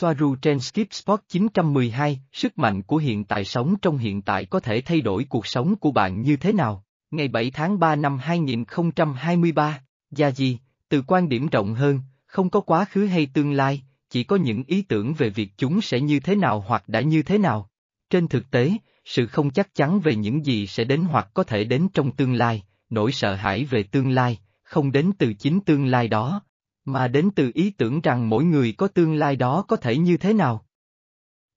Soaru trên Skip Spot 912, sức mạnh của hiện tại sống trong hiện tại có thể thay đổi cuộc sống của bạn như thế nào? Ngày 7 tháng 3 năm 2023, Gia Di, từ quan điểm rộng hơn, không có quá khứ hay tương lai, chỉ có những ý tưởng về việc chúng sẽ như thế nào hoặc đã như thế nào. Trên thực tế, sự không chắc chắn về những gì sẽ đến hoặc có thể đến trong tương lai, nỗi sợ hãi về tương lai, không đến từ chính tương lai đó, mà đến từ ý tưởng rằng mỗi người có tương lai đó có thể như thế nào.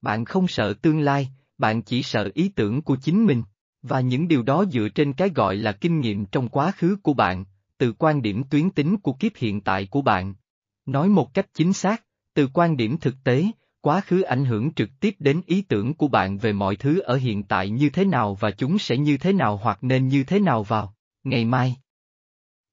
Bạn không sợ tương lai, bạn chỉ sợ ý tưởng của chính mình, và những điều đó dựa trên cái gọi là kinh nghiệm trong quá khứ của bạn, từ quan điểm tuyến tính của kiếp hiện tại của bạn. Nói một cách chính xác, từ quan điểm thực tế, quá khứ ảnh hưởng trực tiếp đến ý tưởng của bạn về mọi thứ ở hiện tại như thế nào và chúng sẽ như thế nào hoặc nên như thế nào vào ngày mai.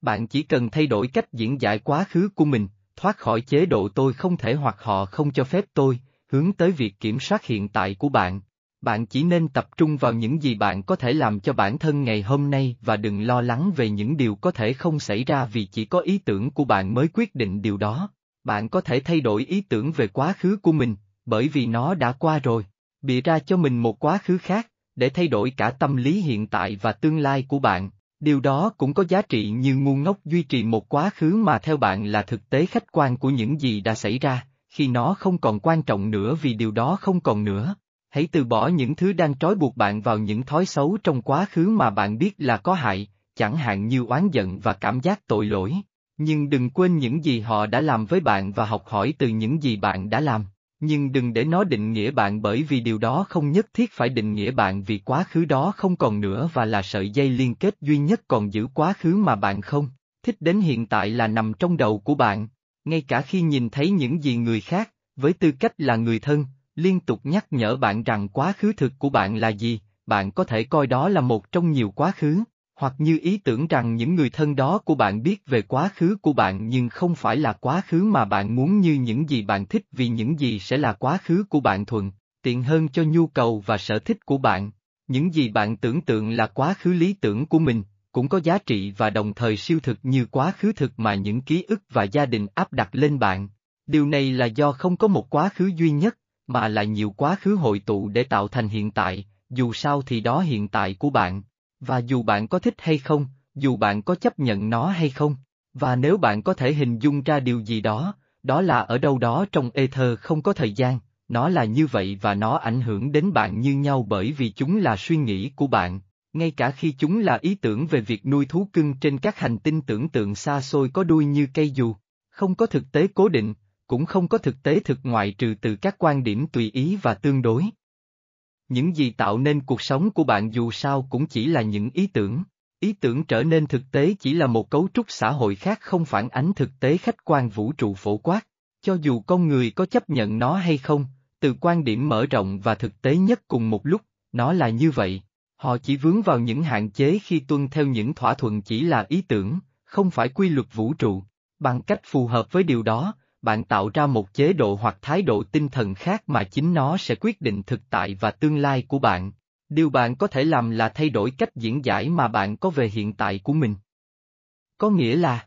Bạn chỉ cần thay đổi cách diễn giải quá khứ của mình, thoát khỏi chế độ tôi không thể hoặc họ không cho phép tôi, hướng tới việc kiểm soát hiện tại của bạn. Bạn chỉ nên tập trung vào những gì bạn có thể làm cho bản thân ngày hôm nay và đừng lo lắng về những điều có thể không xảy ra vì chỉ có ý tưởng của bạn mới quyết định điều đó. Bạn có thể thay đổi ý tưởng về quá khứ của mình, bởi vì nó đã qua rồi. Bịa ra cho mình một quá khứ khác, để thay đổi cả tâm lý hiện tại và tương lai của bạn. Điều đó cũng có giá trị như ngu ngốc duy trì một quá khứ mà theo bạn là thực tế khách quan của những gì đã xảy ra, khi nó không còn quan trọng nữa vì điều đó không còn nữa. Hãy từ bỏ những thứ đang trói buộc bạn vào những thói xấu trong quá khứ mà bạn biết là có hại, chẳng hạn như oán giận và cảm giác tội lỗi. Nhưng đừng quên những gì họ đã làm với bạn và học hỏi từ những gì bạn đã làm. Nhưng đừng để nó định nghĩa bạn bởi vì điều đó không nhất thiết phải định nghĩa bạn vì quá khứ đó không còn nữa và là sợi dây liên kết duy nhất còn giữ quá khứ mà bạn không. Thích đến hiện tại là nằm trong đầu của bạn. Ngay cả khi nhìn thấy những gì người khác, với tư cách là người thân, liên tục nhắc nhở bạn rằng quá khứ thực của bạn là gì, bạn có thể coi đó là một trong nhiều quá khứ, hoặc như ý tưởng rằng những người thân đó của bạn biết về quá khứ của bạn nhưng không phải là quá khứ mà bạn muốn như những gì bạn thích vì những gì sẽ là quá khứ của bạn thuận, tiện hơn cho nhu cầu và sở thích của bạn. Những gì bạn tưởng tượng là quá khứ lý tưởng của mình, cũng có giá trị và đồng thời siêu thực như quá khứ thực mà những ký ức và gia đình áp đặt lên bạn. Điều này là do không có một quá khứ duy nhất, mà là nhiều quá khứ hội tụ để tạo thành hiện tại, dù sao thì đó hiện tại của bạn. Và dù bạn có thích hay không, dù bạn có chấp nhận nó hay không, và nếu bạn có thể hình dung ra điều gì đó, đó là ở đâu đó trong ether không có thời gian, nó là như vậy và nó ảnh hưởng đến bạn như nhau bởi vì chúng là suy nghĩ của bạn, ngay cả khi chúng là ý tưởng về việc nuôi thú cưng trên các hành tinh tưởng tượng xa xôi có đuôi như cây dù, không có thực tế cố định, cũng không có thực tế thực ngoại trừ từ các quan điểm tùy ý và tương đối. Những gì tạo nên cuộc sống của bạn dù sao cũng chỉ là những ý tưởng. Ý tưởng trở nên thực tế chỉ là một cấu trúc xã hội khác không phản ánh thực tế khách quan vũ trụ phổ quát. Cho dù con người có chấp nhận nó hay không, từ quan điểm mở rộng và thực tế nhất cùng một lúc, nó là như vậy. Họ chỉ vướng vào những hạn chế khi tuân theo những thỏa thuận chỉ là ý tưởng, không phải quy luật vũ trụ. Bằng cách phù hợp với điều đó, bạn tạo ra một chế độ hoặc thái độ tinh thần khác mà chính nó sẽ quyết định thực tại và tương lai của bạn. Điều bạn có thể làm là thay đổi cách diễn giải mà bạn có về hiện tại của mình. Có nghĩa là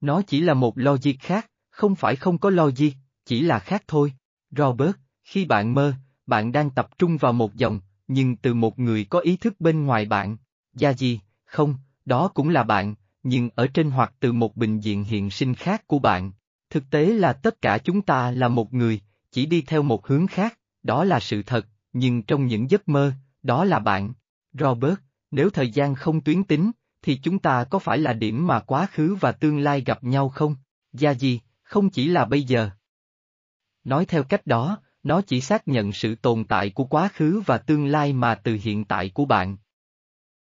Nó chỉ là một logic khác, không phải không có logic, chỉ là khác thôi. Robert, khi bạn mơ, bạn đang tập trung vào một dòng, nhưng từ một người có ý thức bên ngoài bạn. Gia gì, không, đó cũng là bạn, nhưng ở trên hoặc từ một bình diện hiện sinh khác của bạn. Thực tế là tất cả chúng ta là một người, chỉ đi theo một hướng khác, đó là sự thật, nhưng trong những giấc mơ, đó là bạn. Robert, nếu thời gian không tuyến tính, thì chúng ta có phải là điểm mà quá khứ và tương lai gặp nhau không? Gia gì, không chỉ là bây giờ. Nói theo cách đó, nó chỉ xác nhận sự tồn tại của quá khứ và tương lai mà từ hiện tại của bạn.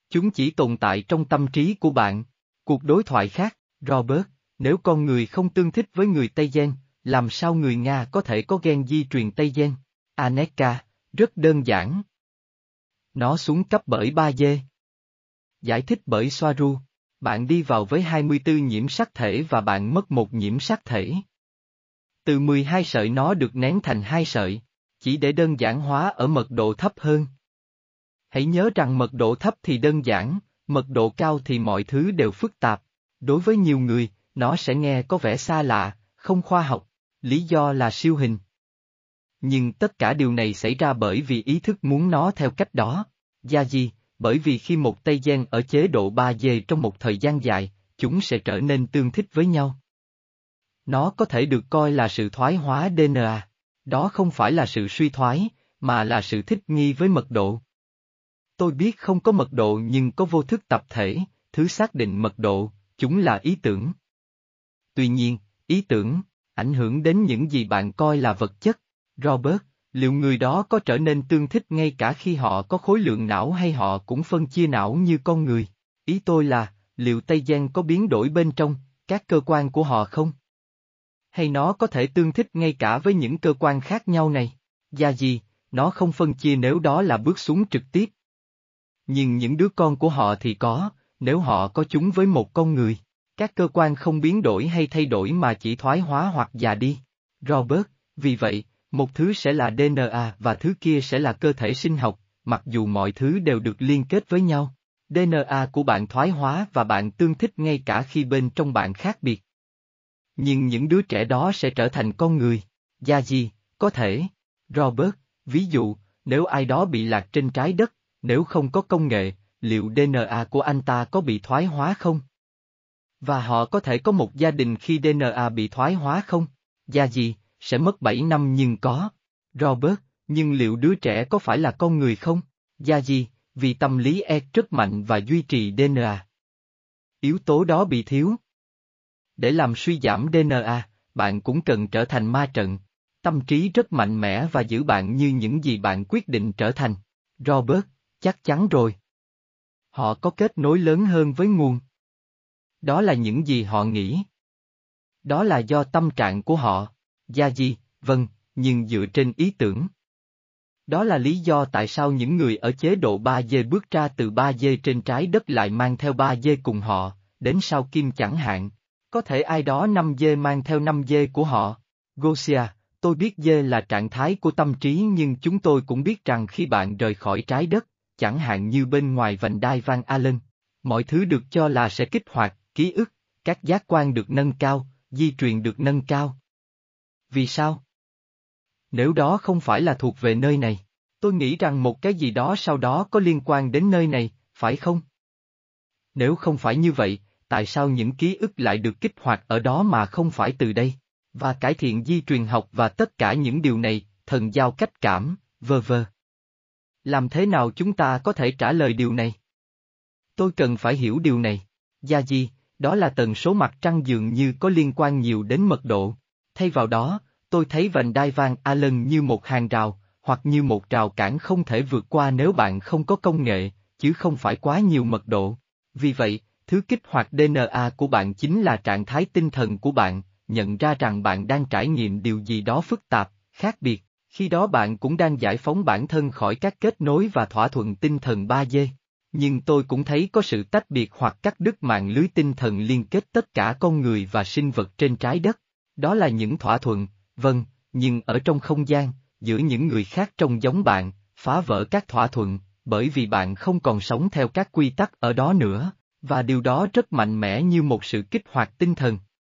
Chúng chỉ tồn tại trong tâm trí của bạn. Cuộc đối thoại khác, Robert, nếu con người không tương thích với người Tây Gen, làm sao người Nga có thể có gen di truyền Tây Gen? Aneka, rất đơn giản. Nó xuống cấp bởi ba dê. Giải thích bởi Soaru, bạn đi vào với 24 nhiễm sắc thể và bạn mất một nhiễm sắc thể. Từ 12 sợi nó được nén thành hai sợi, chỉ để đơn giản hóa ở mật độ thấp hơn. Hãy nhớ rằng mật độ thấp thì đơn giản, mật độ cao thì mọi thứ đều phức tạp. Đối với nhiều người, nó sẽ nghe có vẻ xa lạ, không khoa học, lý do là siêu hình. Nhưng tất cả điều này xảy ra bởi vì ý thức muốn nó theo cách đó. Gia gì, bởi vì khi một Tây Gen ở chế độ 3D trong một thời gian dài, chúng sẽ trở nên tương thích với nhau. Nó có thể được coi là sự thoái hóa DNA. Đó không phải là sự suy thoái, mà là sự thích nghi với mật độ. Tôi biết không có mật độ nhưng có vô thức tập thể, thứ xác định mật độ, chúng là ý tưởng. Tuy nhiên, ý tưởng, ảnh hưởng đến những gì bạn coi là vật chất. Robert, liệu người đó có trở nên tương thích ngay cả khi họ có khối lượng não hay họ cũng phân chia não như con người? Ý tôi là, liệu Tây Giang có biến đổi bên trong, các cơ quan của họ không? Hay nó có thể tương thích ngay cả với những cơ quan khác nhau này? Gia gì, nó không phân chia nếu đó là bước xuống trực tiếp. Nhưng những đứa con của họ thì có, nếu họ có chúng với một con người. Các cơ quan không biến đổi hay thay đổi mà chỉ thoái hóa hoặc già đi. Robert, vì vậy, một thứ sẽ là DNA và thứ kia sẽ là cơ thể sinh học, mặc dù mọi thứ đều được liên kết với nhau. DNA của bạn thoái hóa và bạn tương thích ngay cả khi bên trong bạn khác biệt. Nhưng những đứa trẻ đó sẽ trở thành con người. Gia gì, có thể. Robert, ví dụ, nếu ai đó bị lạc trên trái đất, nếu không có công nghệ, liệu DNA của anh ta có bị thoái hóa không? Và họ có thể có một gia đình khi DNA bị thoái hóa không? Gia gì, sẽ mất 7 năm nhưng có. Robert, nhưng liệu đứa trẻ có phải là con người không? Gia gì, vì tâm lý E rất mạnh và duy trì DNA. Yếu tố đó bị thiếu. Để làm suy giảm DNA, bạn cũng cần trở thành ma trận. Tâm trí rất mạnh mẽ và giữ bạn như những gì bạn quyết định trở thành. Robert, chắc chắn rồi. Họ có kết nối lớn hơn với nguồn. Đó là những gì họ nghĩ. Đó là do tâm trạng của họ. Gia di, vâng, nhưng dựa trên ý tưởng. Đó là lý do tại sao những người ở chế độ 3 dê bước ra từ 3 dê trên trái đất lại mang theo 3 dê cùng họ, đến sau Kim chẳng hạn. Có thể ai đó 5 dê mang theo 5 dê của họ. Gosia, tôi biết dê là trạng thái của tâm trí nhưng chúng tôi cũng biết rằng khi bạn rời khỏi trái đất, chẳng hạn như bên ngoài vành đai Van Allen, mọi thứ được cho là sẽ kích hoạt, ký ức, các giác quan được nâng cao, di truyền được nâng cao. Vì sao? Nếu đó không phải là thuộc về nơi này, tôi nghĩ rằng một cái gì đó sau đó có liên quan đến nơi này, phải không? Nếu không phải như vậy, tại sao những ký ức lại được kích hoạt ở đó mà không phải từ đây? Và cải thiện di truyền học và tất cả những điều này, thần giao cách cảm, vơ vơ. Làm thế nào chúng ta có thể trả lời điều này? Tôi cần phải hiểu điều này. Gia di, đó là tần số mặt trăng dường như có liên quan nhiều đến mật độ. Thay vào đó, tôi thấy vành đai vàng Allen như một hàng rào, hoặc như một rào cản không thể vượt qua nếu bạn không có công nghệ, chứ không phải quá nhiều mật độ. Vì vậy, thứ kích hoạt DNA của bạn chính là trạng thái tinh thần của bạn, nhận ra rằng bạn đang trải nghiệm điều gì đó phức tạp, khác biệt, khi đó bạn cũng đang giải phóng bản thân khỏi các kết nối và thỏa thuận tinh thần 3D. Nhưng tôi cũng thấy có sự tách biệt hoặc cắt đứt mạng lưới tinh thần liên kết tất cả con người và sinh vật trên trái đất. Đó là những thỏa thuận, vâng, nhưng ở trong không gian, giữa những người khác trông giống bạn, phá vỡ các thỏa thuận, bởi vì bạn không còn sống theo các quy tắc ở đó nữa, và điều đó rất mạnh mẽ như một sự kích hoạt tinh thần.